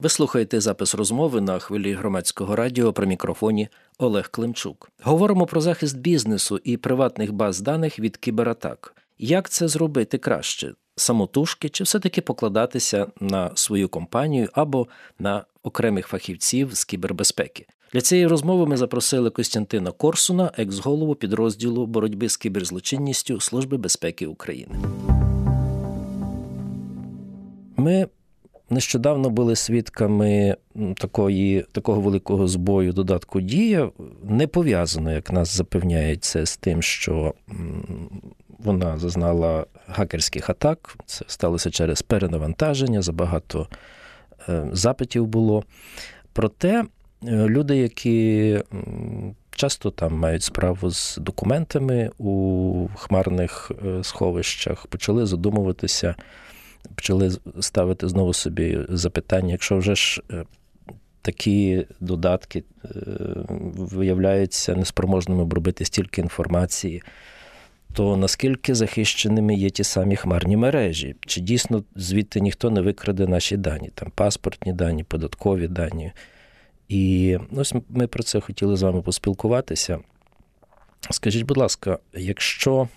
Ви слухаєте запис розмови на хвилі громадського радіо при мікрофоні Олег Климчук. Говоримо про захист бізнесу і приватних баз даних від кібератак. Як це зробити краще? Самотужки чи все-таки покладатися на свою компанію або на окремих фахівців з кібербезпеки? Для цієї розмови ми запросили Костянтина Корсуна, екс-голову підрозділу боротьби з кіберзлочинністю Служби безпеки України. Ми Нещодавно були свідками такої, такого великого збою додатку Дія, не пов'язано, як нас запевняють, це з тим, що вона зазнала гакерських атак. Це сталося через перенавантаження, забагато е, запитів було. Проте е, люди, які часто там мають справу з документами у хмарних е, сховищах, почали задумуватися почали ставити знову собі запитання, якщо вже ж е, такі додатки е, виявляються неспроможними обробити стільки інформації, то наскільки захищеними є ті самі хмарні мережі? Чи дійсно звідти ніхто не викраде наші дані, там паспортні дані, податкові дані? І ось ми про це хотіли з вами поспілкуватися. Скажіть, будь ласка, якщо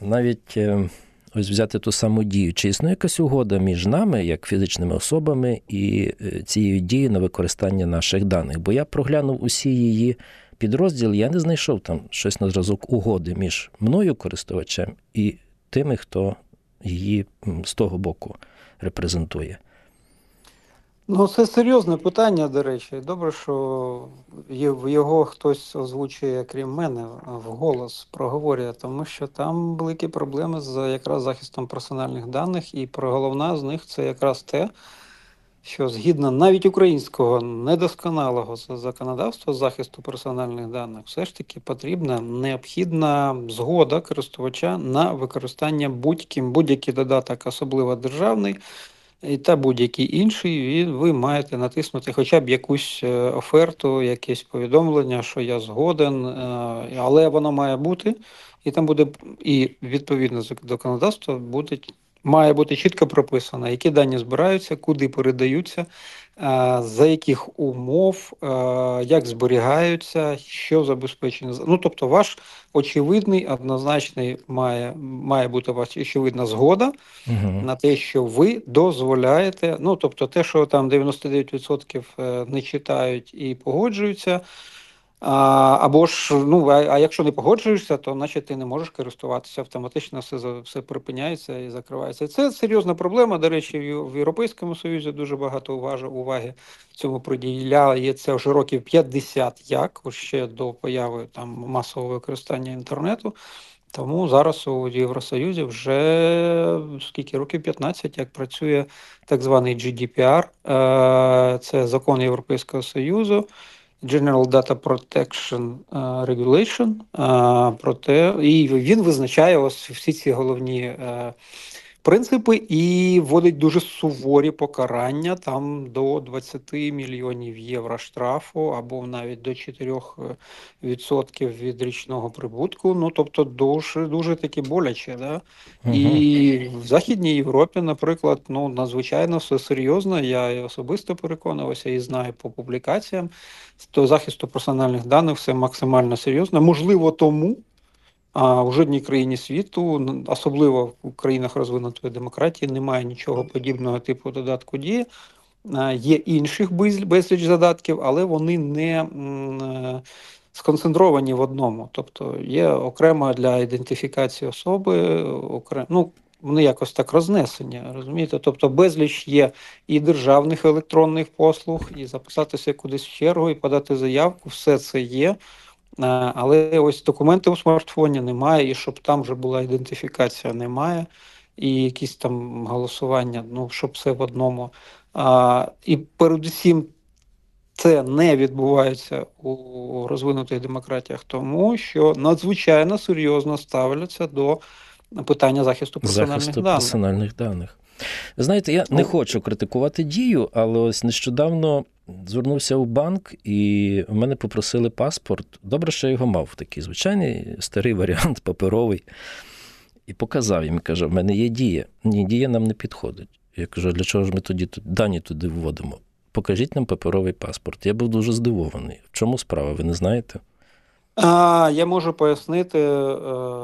навіть е, ось взяти ту саму дію. Чи існує якась угода між нами, як фізичними особами, і е, цією дією на використання наших даних? Бо я проглянув усі її підрозділи, я не знайшов там щось на зразок угоди між мною, користувачем, і тими, хто її з того боку репрезентує. Ну, це серйозне питання, до речі. Добре, що його хтось озвучує, крім мене, вголос проговорює, тому що там великі проблеми з якраз захистом персональних даних, і головна з них це якраз те, що згідно навіть українського недосконалого законодавства захисту персональних даних, все ж таки потрібна необхідна згода користувача на використання будь-ким будь-який додаток, особливо державний та будь-який інший, ви маєте натиснути хоча б якусь е, оферту, якесь повідомлення, що я згоден, е, але воно має бути, і там буде і відповідно законодавство буде має бути чітко прописано, які дані збираються, куди передаються, за яких умов, як зберігаються, що забезпечено. Ну тобто, ваш очевидний, однозначний має має бути ваша очевидна згода угу. на те, що ви дозволяєте. Ну тобто, те, що там 99% е, не читають і погоджуються. Або ж, ну, а, якщо не погоджуєшся, то значить ти не можеш користуватися автоматично, все все припиняється і закривається. Це серйозна проблема. До речі, в Європейському Союзі дуже багато уваги уваги цьому приділяє це вже років 50 як ще до появи там масового використання інтернету. Тому зараз у Євросоюзі вже скільки років 15, як працює так званий GDPR, е, це закон Європейського Союзу. General Data Protection е, Regulation, е, проте і він визначає ось всі ці головні е, принципи і вводить дуже суворі покарання там до 20 мільйонів євро штрафу або навіть до 4% від річного прибутку. Ну тобто, дуже дуже таки боляче. Да? Угу. І в Західній Європі, наприклад, ну надзвичайно все серйозно. Я особисто переконувався і знаю по публікаціям. До захисту персональних даних все максимально серйозно. Можливо, тому. А в жодній країні світу, особливо в країнах розвинутої демократії, немає нічого подібного типу додатку дії. Є інших безліч задатків, але вони не е, сконцентровані в одному. Тобто є окремо для ідентифікації особи, окремо, ну, вони якось так рознесені, розумієте? Тобто безліч є і державних електронних послуг, і записатися кудись в чергу, і подати заявку, все це є. Е, але ось документи у смартфоні немає, і щоб там вже була ідентифікація, немає, і якісь там голосування, ну щоб все в одному. А, І передусім це не відбувається у розвинутих демократіях, тому що надзвичайно серйозно ставляться до питання захисту персональних захисту даних. персональних даних. Знаєте, я не хочу критикувати дію, але ось нещодавно звернувся у банк, і в мене попросили паспорт. Добре, що я його мав, такий звичайний старий варіант, паперовий. І показав їм, каже, в мене є дія. Ні, дія нам не підходить. Я кажу, для чого ж ми тоді дані туди вводимо? Покажіть нам паперовий паспорт. Я був дуже здивований. В чому справа, ви не знаєте? А, Я можу пояснити. Е,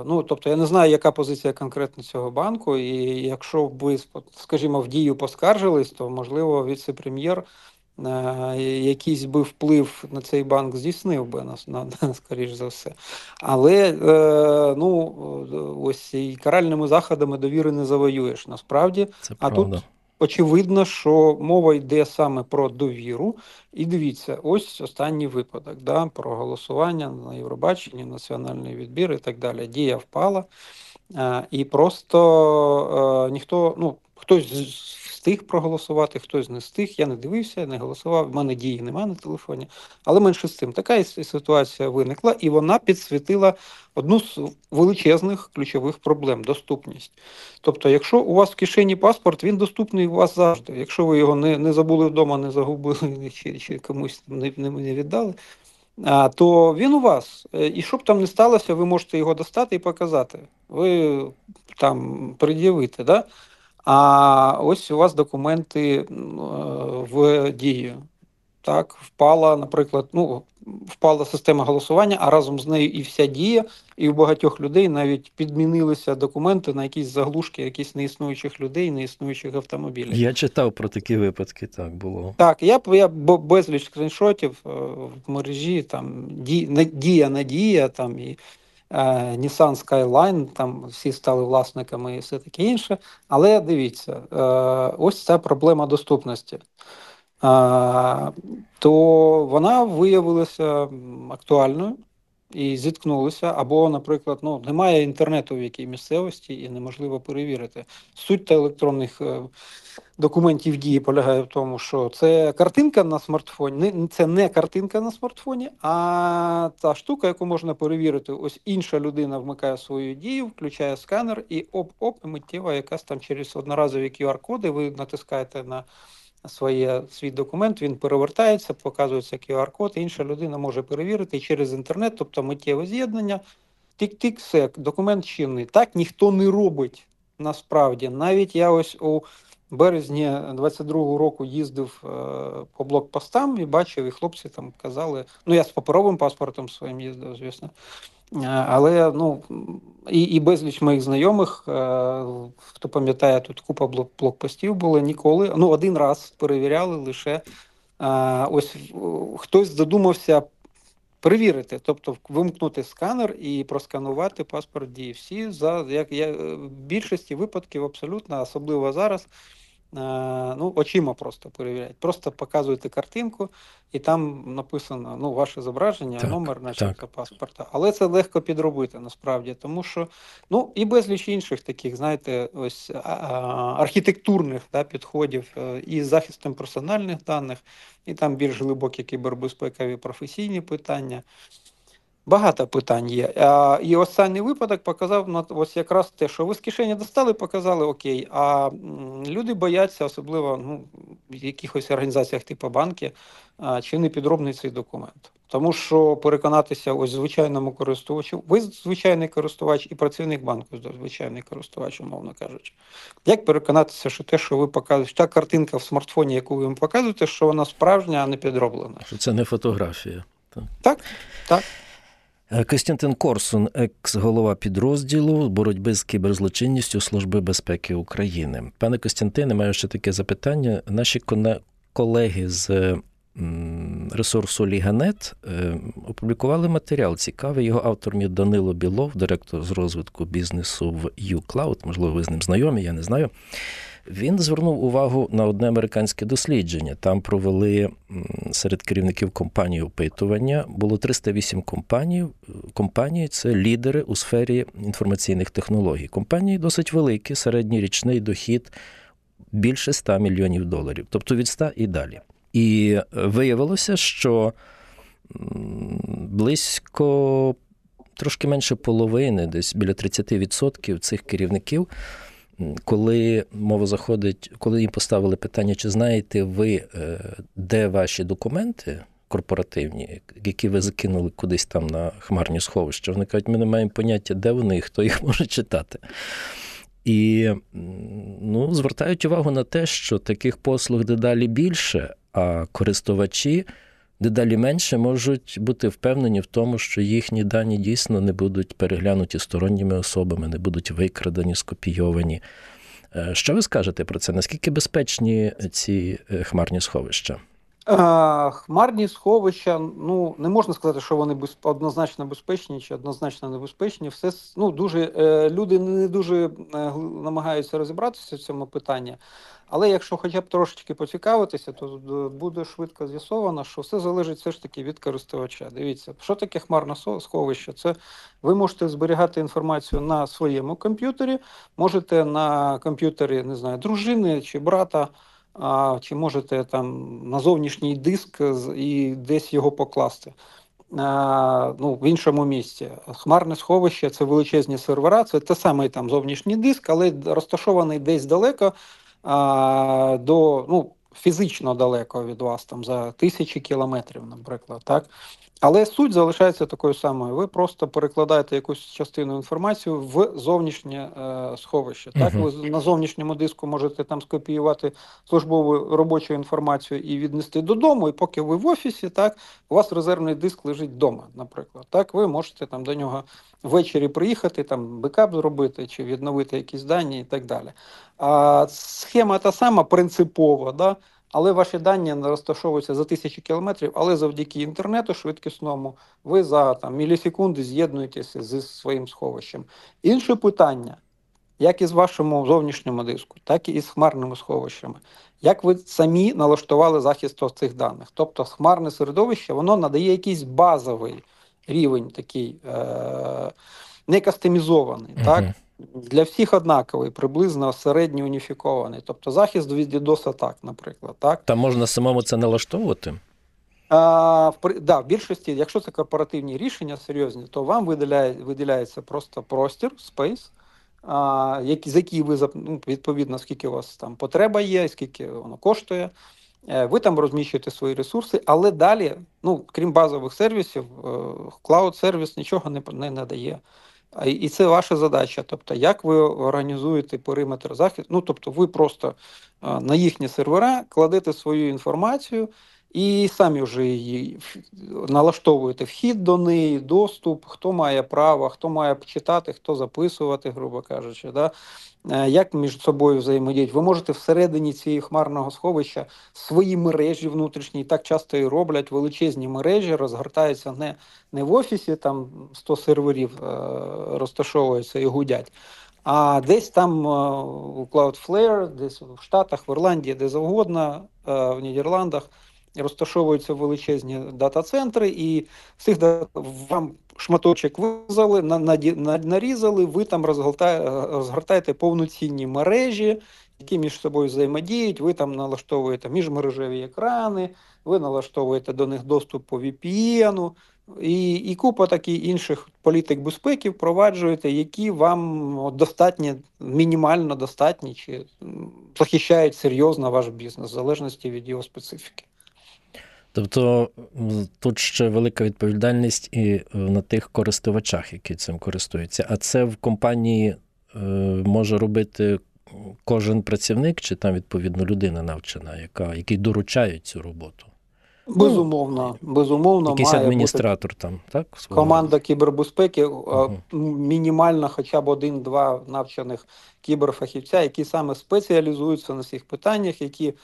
ну, тобто, я не знаю, яка позиція конкретно цього банку, і якщо ви, скажімо, в дію поскаржились, то можливо віце-прем'єр якийсь би вплив на цей банк здійснив би нас, на, скоріш за все. Але е, ну, ось і каральними заходами довіри не завоюєш насправді. Це а тут очевидно, що мова йде саме про довіру. І дивіться, ось останній випадок да, про голосування на Євробаченні, національний відбір і так далі. Дія впала. Е, і просто ніхто, ну, хтось встиг проголосувати, хтось не встиг. Я не дивився, не голосував. в мене дії немає на телефоні. Але менше з цим така ситуація виникла, і вона підсвітила одну з величезних ключових проблем доступність. Тобто, якщо у вас в кишені паспорт, він доступний у вас завжди. Якщо ви його не не забули вдома, не загубили чи, чи комусь не, не, не віддали. А, то він у вас. Е, і щоб там не сталося, ви можете його достати і показати. Ви там пред'явите. Да? А ось у вас документи е, в дії. Так, впала, наприклад, ну, впала система голосування, а разом з нею і вся дія, і у багатьох людей навіть підмінилися документи на якісь заглушки, якісь неіснуючих людей, неіснуючих автомобілів. Я читав про такі випадки, так було. Так, я я безліч скріншотів е, в мережі, там дія надія, там і Nissan Skyline, там всі стали власниками і все таке інше. Але дивіться, е, ось ця проблема доступності. Е, то вона виявилася актуальною і зіткнулися. Або, наприклад, ну, немає інтернету в якій місцевості і неможливо перевірити. Суть та електронних документів дії полягає в тому, що це картинка на смартфоні, це не картинка на смартфоні, а та штука, яку можна перевірити. Ось інша людина вмикає свою дію, включає сканер і оп-оп, миттєва якась там через одноразові QR-коди. Ви натискаєте на своє, свій документ, він перевертається, показується QR-код, інша людина може перевірити через інтернет, тобто миттєве з'єднання. Тик-тик, сек, документ чинний. Так ніхто не робить насправді. Навіть я ось у березні 22-го року їздив е, по блокпостам і бачив, і хлопці там казали. Ну, я з паперовим паспортом своїм їздив, звісно. Е, але ну, і і безліч моїх знайомих, е, хто пам'ятає, тут купа блокпостів було ніколи. Ну, один раз перевіряли лише ось хтось задумався перевірити, тобто вимкнути сканер і просканувати паспорт. Всі за як я більшості випадків абсолютно, особливо зараз. Е, ну, очима просто перевіряють. Просто показуєте картинку, і там написано ну, ваше зображення, так, номер начебто паспорта. Але це легко підробити насправді, тому що ну і безліч інших таких, знаєте, ось архітектурних да, підходів е, і захистом персональних даних, і там більш глибокі кібербезпекові професійні питання. Багато питань є. А, І останній випадок показав на ось якраз те, що ви з кишені достали, показали окей. А люди бояться, особливо ну, в якихось організаціях типу банки, а, чи не підробний цей документ. Тому що переконатися ось звичайному користувачу, ви звичайний користувач і працівник банку, звичайний користувач, умовно кажучи. Як переконатися, що те, що ви показуєте, та картинка в смартфоні, яку ви їм показуєте, що вона справжня, а не підроблена? Що це не фотографія. Так, так. так. Е, Костянтин Корсун, екс-голова підрозділу боротьби з кіберзлочинністю Служби безпеки України. Пане Костянтине, маю ще таке запитання. Наші колеги з ресурсу Ліганет е, опублікували матеріал цікавий. Його автор мій Данило Білов, директор з розвитку бізнесу в UCloud. Можливо, ви з ним знайомі, я не знаю. Він звернув увагу на одне американське дослідження. Там провели серед керівників компанії опитування. Було 308 компаній. Компанії це лідери у сфері інформаційних технологій. Компанії досить великі, середній річний дохід більше 100 мільйонів доларів, тобто від 100 і далі. І виявилося, що близько трошки менше половини, десь біля 30% цих керівників коли мова заходить, коли їм поставили питання, чи знаєте ви, е, де ваші документи корпоративні, які ви закинули кудись там на хмарні сховища, вони кажуть, ми не маємо поняття, де вони і хто їх може читати. І ну, звертають увагу на те, що таких послуг дедалі більше, а користувачі дедалі менше можуть бути впевнені в тому, що їхні дані дійсно не будуть переглянуті сторонніми особами, не будуть викрадені, скопійовані. Е, що ви скажете про це? Наскільки безпечні ці е, хмарні сховища? Хмарні сховища, ну не можна сказати, що вони без, однозначно безпечні чи однозначно небезпечні. Все ну дуже е, люди не дуже е, намагаються розібратися в цьому питанні. Але якщо хоча б трошечки поцікавитися, то буде швидко з'ясовано, що все залежить все ж таки від користувача. Дивіться, що таке хмарне сховище? Це ви можете зберігати інформацію на своєму комп'ютері, можете на комп'ютері не знаю, дружини чи брата а, чи можете там на зовнішній диск і десь його покласти. Ну, В іншому місці. Хмарне сховище це величезні сервера, це те самий там зовнішній диск, але розташований десь далеко а, до ну, фізично далеко від вас, там за тисячі кілометрів, наприклад. так. Але суть залишається такою самою. Ви просто перекладаєте якусь частину інформації в зовнішнє е, сховище. Так, ви на зовнішньому диску можете там скопіювати службову робочу інформацію і віднести додому. І поки ви в офісі, так у вас резервний диск лежить вдома, наприклад. Так, ви можете там до нього ввечері приїхати, там бекап зробити чи відновити якісь дані і так далі. А схема та сама принципова. да, але ваші дані не розташовуються за тисячі кілометрів, але завдяки інтернету швидкісному ви за там, мілісекунди з'єднуєтеся зі своїм сховищем. Інше питання, як і з вашому зовнішньому диску, так і з хмарними сховищами. Як ви самі налаштували захист цих даних? Тобто хмарне середовище воно надає якийсь базовий рівень такий е- не кастомізований. -huh. так? Для всіх однаковий, приблизно середньо уніфікований. Тобто захист від DDoS атак, наприклад. Так? Та можна самому це налаштовувати? А, в, да, в більшості, якщо це корпоративні рішення серйозні, то вам виділяє, виділяється просто простір, space, а, які, за який ви ну, відповідно, скільки у вас там потреба є, скільки воно коштує. Е, ви там розміщуєте свої ресурси, але далі, ну крім базових сервісів, cloud service нічого не, не надає. І це ваша задача. Тобто, як ви організуєте периметр захисту? Ну, тобто, ви просто на їхні сервера кладете свою інформацію і самі вже її налаштовуєте вхід до неї, доступ, хто має право, хто має читати, хто записувати, грубо кажучи. Да? Е, як між собою взаємодіють. Ви можете всередині цієї хмарного сховища свої мережі внутрішні, так часто і роблять величезні мережі, розгортаються не не в офісі, там 100 серверів е, розташовуються і гудять. А десь там е, у Cloudflare, десь в Штатах, в Ірландії, де завгодно, в Нідерландах розташовуються величезні дата-центри, і цих вам шматочок визали, нарізали, ви там розгортаєте повноцінні мережі, які між собою взаємодіють, ви там налаштовуєте міжмережеві екрани, ви налаштовуєте до них доступ по VPN, і і купа таких інших політик безпеки впроваджуєте, які вам достатні, мінімально достатні, чи захищають серйозно ваш бізнес, в залежності від його специфіки. Тобто тут ще велика відповідальність і е, на тих користувачах, які цим користуються. А це в компанії е, може робити кожен працівник, чи там відповідно людина навчена, яка який доручає цю роботу. Безумовно, безумовно, якийсь має адміністратор бути там, так? Команда кібербезпеки, угу. мінімально хоча б один-два навчених кіберфахівця, які саме спеціалізуються на цих питаннях, які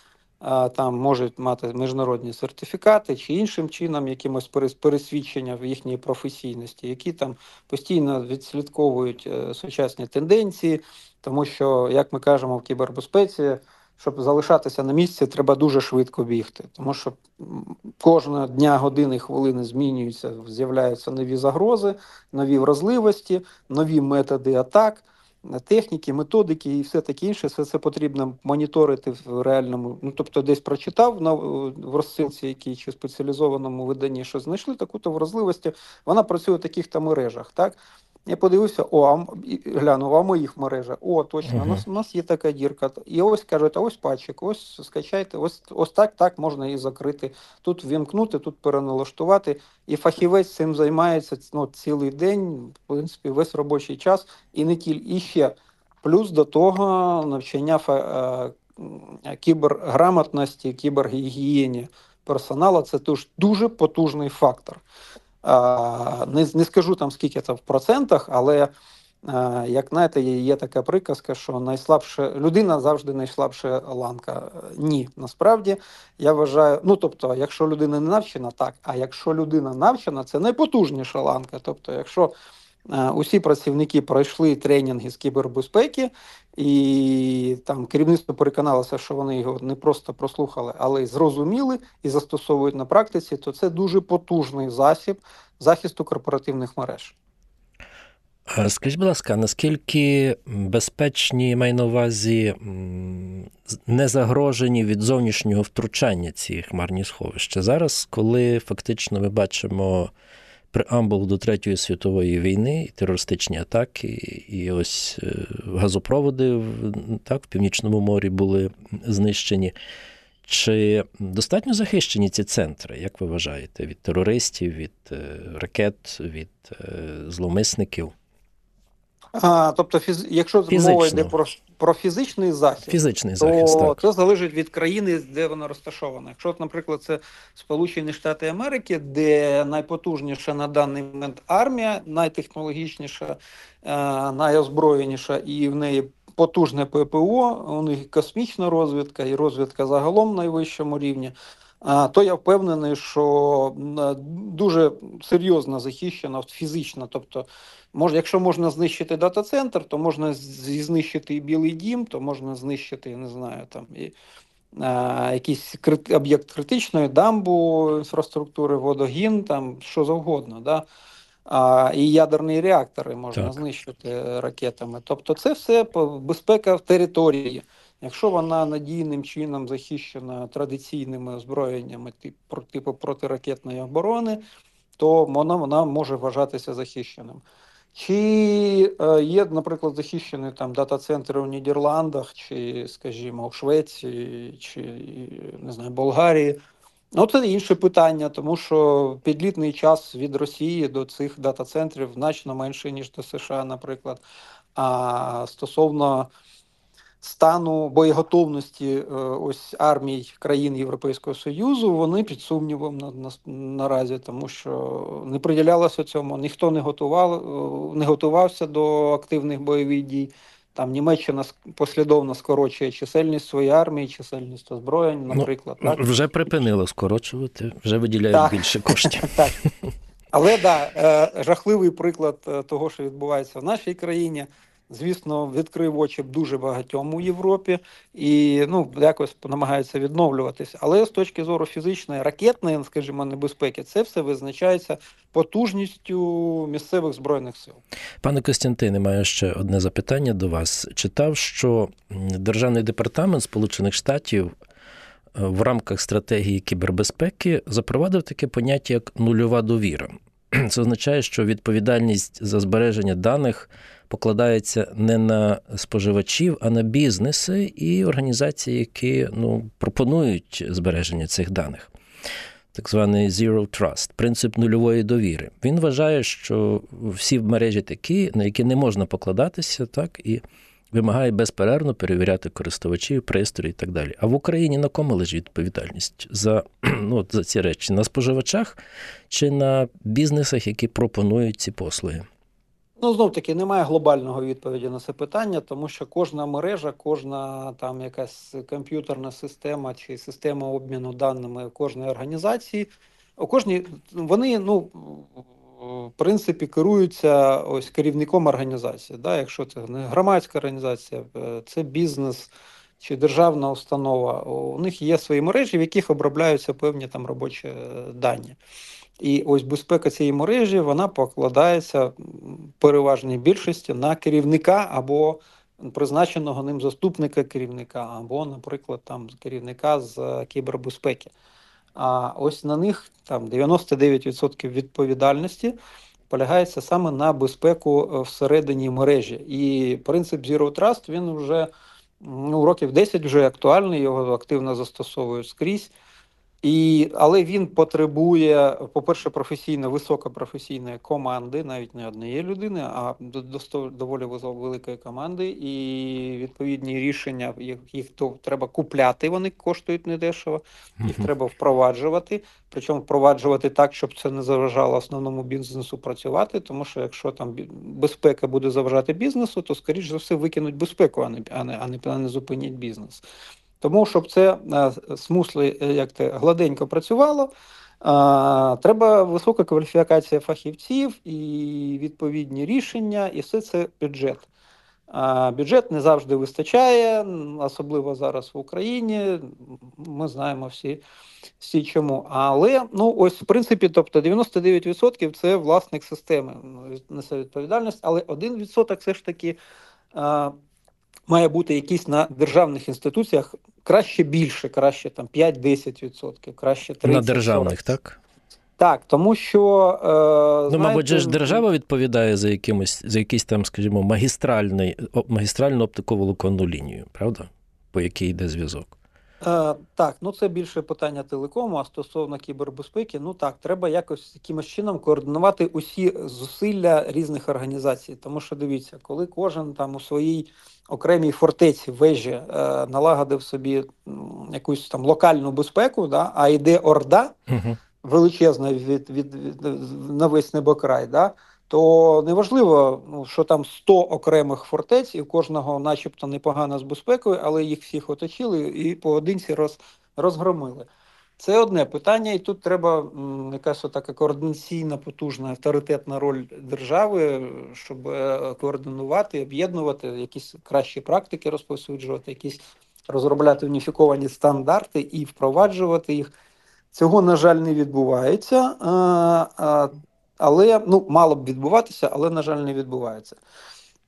там можуть мати міжнародні сертифікати чи іншим чином якимось пересвідчення в їхній професійності, які там постійно відслідковують е, сучасні тенденції, тому що, як ми кажемо в кібербезпеці, щоб залишатися на місці, треба дуже швидко бігти, тому що кожного дня, години, хвилини змінюються, з'являються нові загрози, нові вразливості, нові методи атак техніки, методики і все таке інше, все це потрібно моніторити в реальному. Ну тобто, десь прочитав на в розсилці, якій чи спеціалізованому виданні, що знайшли таку-то вразливості. Вона працює в таких то мережах. так? Я подивився, о, а глянув, а моїх мережах. О, точно, у нас у нас є така дірка. І ось кажуть, а ось патчик, ось скачайте, ось ось так так можна її закрити. Тут вімкнути, тут переналаштувати. І фахівець цим займається ну, цілий день, в принципі, весь робочий час, і не тільки і ще. плюс до того навчання кіберграмотності, кібергігієні персоналу це дуже потужний фактор. Не не скажу там скільки це в процентах, але як знаєте, є така приказка, що найслабша людина завжди найслабша ланка. Ні, насправді я вважаю, ну тобто, якщо людина не навчена, так. А якщо людина навчена, це найпотужніша ланка. Тобто, якщо усі працівники пройшли тренінги з кібербезпеки, і там керівництво переконалося, що вони його не просто прослухали, але й зрозуміли і застосовують на практиці, то це дуже потужний засіб захисту корпоративних мереж. Скажіть, будь ласка, наскільки безпечні маю на увазі не загрожені від зовнішнього втручання ці хмарні сховища? Зараз, коли фактично ми бачимо преамбул до Третьої світової війни, терористичні атаки, і ось газопроводи газопроводи так, в Північному морі були знищені. Чи достатньо захищені ці центри, як ви вважаєте, від терористів, від е, ракет, від е, зловмисників? А, Тобто, фіз... якщо Фізично. мова йде про про фізичний захист, фізичний то захист, так. це залежить від країни, де вона розташована. Якщо, наприклад, це Сполучені Штати Америки, де найпотужніша на даний момент армія, найтехнологічніша, е, найозброєніша і в неї потужне ППО, у них космічна розвідка і розвідка загалом на найвищому рівні то я впевнений, що дуже серйозно захищена фізично. Тобто, може, якщо можна знищити дата-центр, то можна знищити і Білий Дім, то можна знищити, я не знаю, там і якийсь об'єкт критичної дамбу, інфраструктури, водогін, там що завгодно. Да? А, І ядерні реактори можна так. знищити ракетами. Тобто, це все безпека в території. Якщо вона надійним чином захищена традиційними озброєннями типу, протиракетної оборони, то вона вона може вважатися захищеним. Чи е, є, наприклад, захищені там дата-центри у Нідерландах, чи, скажімо, у Швеції, чи не знаю, Болгарії? Ну, це інше питання, тому що підлітний час від Росії до цих дата-центрів значно менший, ніж до США, наприклад. А стосовно стану боєготовності е, ось армій країн Європейського Союзу, вони під сумнівом на, на наразі, тому що не приділялося цьому, ніхто не готував, е, не готувався до активних бойових дій. Там Німеччина послідовно скорочує чисельність своєї армії, чисельність озброєнь, ну, наприклад. Ну, так? Вже припинило скорочувати, вже виділяють більше коштів. Так. Але да, е, жахливий приклад того, що відбувається в нашій країні звісно, відкрив очі дуже багатьом у Європі і ну якось намагаються відновлюватися. Але з точки зору фізичної, ракетної, скажімо, небезпеки, це все визначається потужністю місцевих збройних сил. Пане Костянтине, маю ще одне запитання до вас. Читав, що Державний департамент Сполучених Штатів. Е, в рамках стратегії кібербезпеки запровадив таке поняття як нульова довіра. Це означає, що відповідальність за збереження даних покладається не на споживачів, а на бізнеси і організації, які ну, пропонують збереження цих даних. Так званий Zero Trust, принцип нульової довіри. Він вважає, що всі мережі такі, на які не можна покладатися, так і вимагає безперервно перевіряти користувачів, пристрої і так далі. А в Україні на кому лежить відповідальність за ну, за ці речі? На споживачах чи на бізнесах, які пропонують ці послуги? Ну, знов таки немає глобального відповіді на це питання, тому що кожна мережа, кожна там якась комп'ютерна система чи система обміну даними кожної організації, у кожній вони ну в принципі керуються ось керівником організації. Да? Якщо це не громадська організація, е, це бізнес чи державна установа. У них є свої мережі, в яких обробляються певні там робочі е, дані. І ось безпека цієї мережі вона покладається в переважній більшості на керівника або призначеного ним заступника керівника, або, наприклад, там керівника з кібербезпеки. А ось на них там 99% відповідальності полягається саме на безпеку е, всередині мережі. І принцип Zero Trust він вже ну, років 10 вже актуальний, його активно застосовують скрізь. І, Але він потребує, по-перше, професійно високопрофесійної команди, навіть не однієї людини, а доволі великої команди. І відповідні рішення їх то треба купляти. Вони коштують недешево, їх треба впроваджувати. Причому впроваджувати так, щоб це не заважало основному бізнесу працювати. Тому що якщо там безпека буде заважати бізнесу, то скоріш за все викинуть безпеку, а не а не а не, а не зупинять бізнес. Тому, щоб це е, смусли, е, як те гладенько працювало, е, треба висока кваліфікація фахівців і відповідні рішення, і все це бюджет. Бюджет не завжди вистачає, особливо зараз в Україні. Ми знаємо всі всі чому. Але ну ось в принципі, тобто 99% це власник системи несе відповідальність, але 1% все ж таки має бути якісь на державних інституціях краще більше, краще там 5-10%, краще 30%. На державних, так? Так, тому що. Е, ну, знаєте, мабуть, же ж держава відповідає за якимось, за якийсь там, скажімо, магістральний, магістральну оптиковолоконну лінію, правда? По якій йде зв'язок. Е, Так, ну це більше питання телекому, а стосовно кібербезпеки, ну так, треба якось якимось чином координувати усі зусилля різних організацій. Тому що дивіться, коли кожен там у своїй окремій фортеці вежі е, налагодив собі якусь там локальну безпеку, да, а йде орда угу. величезна від, від, від, на весь небокрай, да, то неважливо, ну, що там 100 окремих фортець, і кожного, начебто, непогано з безпекою, але їх всіх оточили і поодинці роз, розгромили. Це одне питання, і тут треба якась така координаційна, потужна авторитетна роль держави, щоб е, координувати, об'єднувати якісь кращі практики, розповсюджувати, якісь розробляти уніфіковані стандарти і впроваджувати їх. Цього, на жаль, не відбувається, а, але ну, мало б відбуватися, але, на жаль, не відбувається.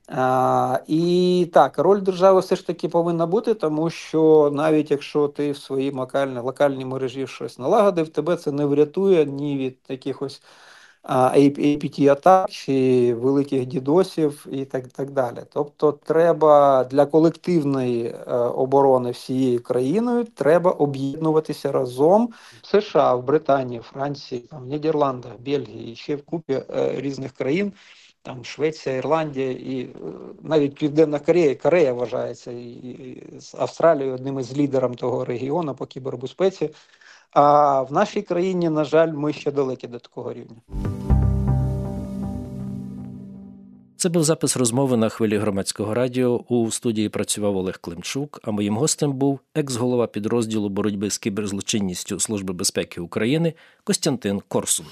А, І так, роль держави все ж таки повинна бути, тому що навіть якщо ти в своїй локальній локальній мережі щось налагодив, тебе це не врятує ні від якихось apt атак чи великих дідосів і так так далі. Тобто, треба для колективної е, оборони всією країною треба об'єднуватися разом в США, в Британії, Франції, там, в Нідерландах, Бельгії, ще в купі е, різних країн там Швеція, Ірландія і е, навіть Південна Корея, Корея вважається і з Австралією одним із лідером того регіону по кібербезпеці. А в нашій країні, на жаль, ми ще далекі до такого рівня. Це був запис розмови на хвилі громадського радіо. У студії працював Олег Климчук. А моїм гостем був екс-голова підрозділу боротьби з кіберзлочинністю Служби безпеки України Костянтин Корсун.